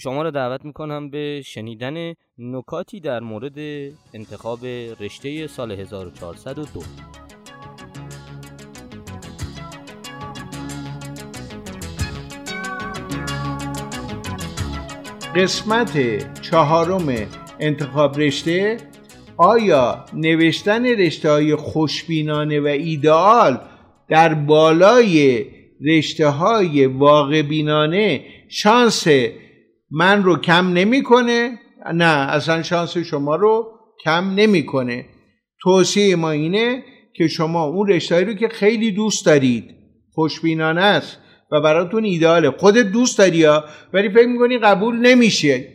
شما رو دعوت می‌کنم به شنیدن نکاتی در مورد انتخاب رشته سال 1402 قسمت چهارم انتخاب رشته آیا نوشتن رشته های خوشبینانه و ایدئال در بالای رشته های واقع بینانه شانس من رو کم نمی‌کنه نه اصلا شانس شما رو کم نمی‌کنه. توصیه ما اینه که شما اون رشته رو که خیلی دوست دارید خوشبینانه است و براتون ایداله. خودت دوست داری ها ولی فکر می‌کنی قبول نمیشه.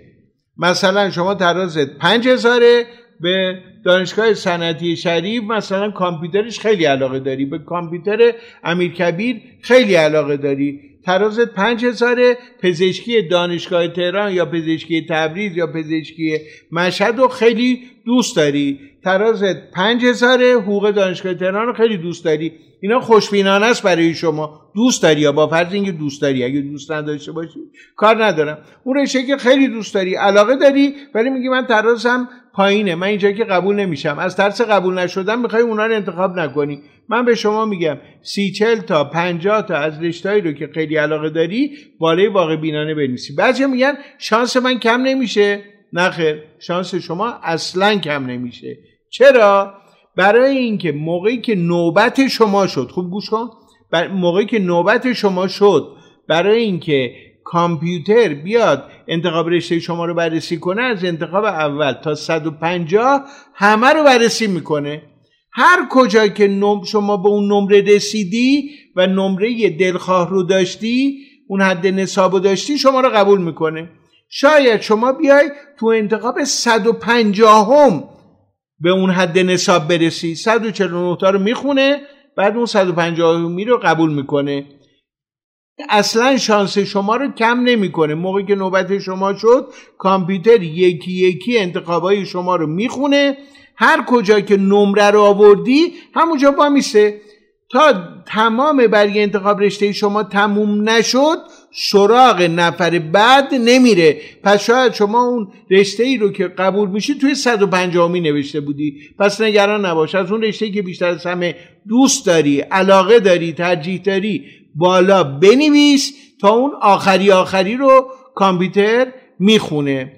مثلا شما ترازت پنج هزاره به دانشگاه صنعتی شریف مثلا کامپیوترش خیلی علاقه داری. به کامپیوتر امیرکبیر خیلی علاقه داری. ترازت پنج هزاره پزشکی دانشگاه تهران یا پزشکی تبریز یا پزشکی مشهد رو خیلی دوست داری. ترازت پنج هزاره حقوق دانشگاه تهران رو خیلی دوست داری. اینا خوشبینانه است برای شما. دوست داری یا با فرض اینکه دوست داری. اگه دوست نداشته باشی کار ندارم. اون رشته که خیلی دوست داری علاقه داری ولی میگی من ترازم پایینه. من اینجا که قبول نمیشم. از ترس قبول نشدن می‌خوای اونا رو انتخاب نکنی. من به شما میگم سی چل تا پنجاه تا از رشتهایی رو که خیلی علاقه داری بالای واقع بینانه بنویسی. بعضی میگن شانس من کم نمیشه. نخیر شانس شما اصلا کم نمیشه. چرا؟ برای اینکه موقعی که نوبت شما شد خوب گوش کن. موقعی که نوبت شما شد برای اینکه کامپیوتر بیاد انتخاب رشته شما رو بررسی کنه از انتخاب اول تا 150 همه رو بررسی می‌کنه. هر کجا که شما به اون نمره رسیدی و نمره دلخواه رو داشتی اون حد نصاب رو داشتی شما رو قبول می‌کنه. شاید شما بیای تو انتخاب 150 هم به اون حد نصاب برسی. 149 تا رو می‌خونه بعد اون 150 می رو قبول می‌کنه. اصلا شانس شما رو کم نمی‌کنه. موقعی که نوبت شما شد کامپیوتر یکی یکی انتخابای شما رو می‌خونه. هر کجا که نمره رو آوردی همونجا با میسه تا تمام برگ انتخاب رشته شما تموم نشد سراغ نفر بعد نمیره. پس شاید شما اون رشته ای رو که قبول میشی توی 150 می نوشته بودی. پس نگران نباش. از اون رشته ای که بیشتر از همه دوست داری علاقه داری ترجیح داری بالا بنویس تا اون آخری آخری رو کامپیوتر می‌خونه.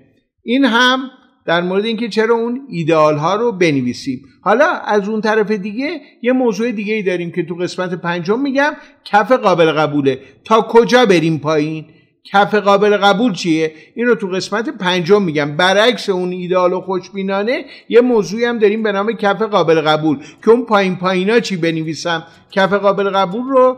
این هم در مورد اینکه چرا اون ایدئال ها رو بنویسیم. حالا از اون طرف دیگه یه موضوع دیگه ای داریم که تو قسمت پنجم میگم کف قابل قبوله. تا کجا بریم پایین؟ کف قابل قبول چیه؟ این رو تو قسمت پنجم میگم. برعکس اون ایدئال و خوشبینانه یه موضوعی هم داریم به نام کف قابل قبول. که اون پایین پایینا چی بنویسم؟ کف قابل قبول رو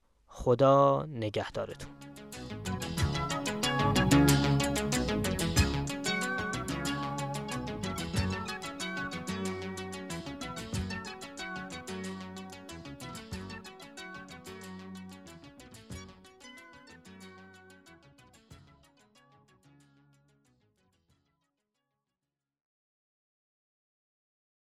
خدا نگهدارتون.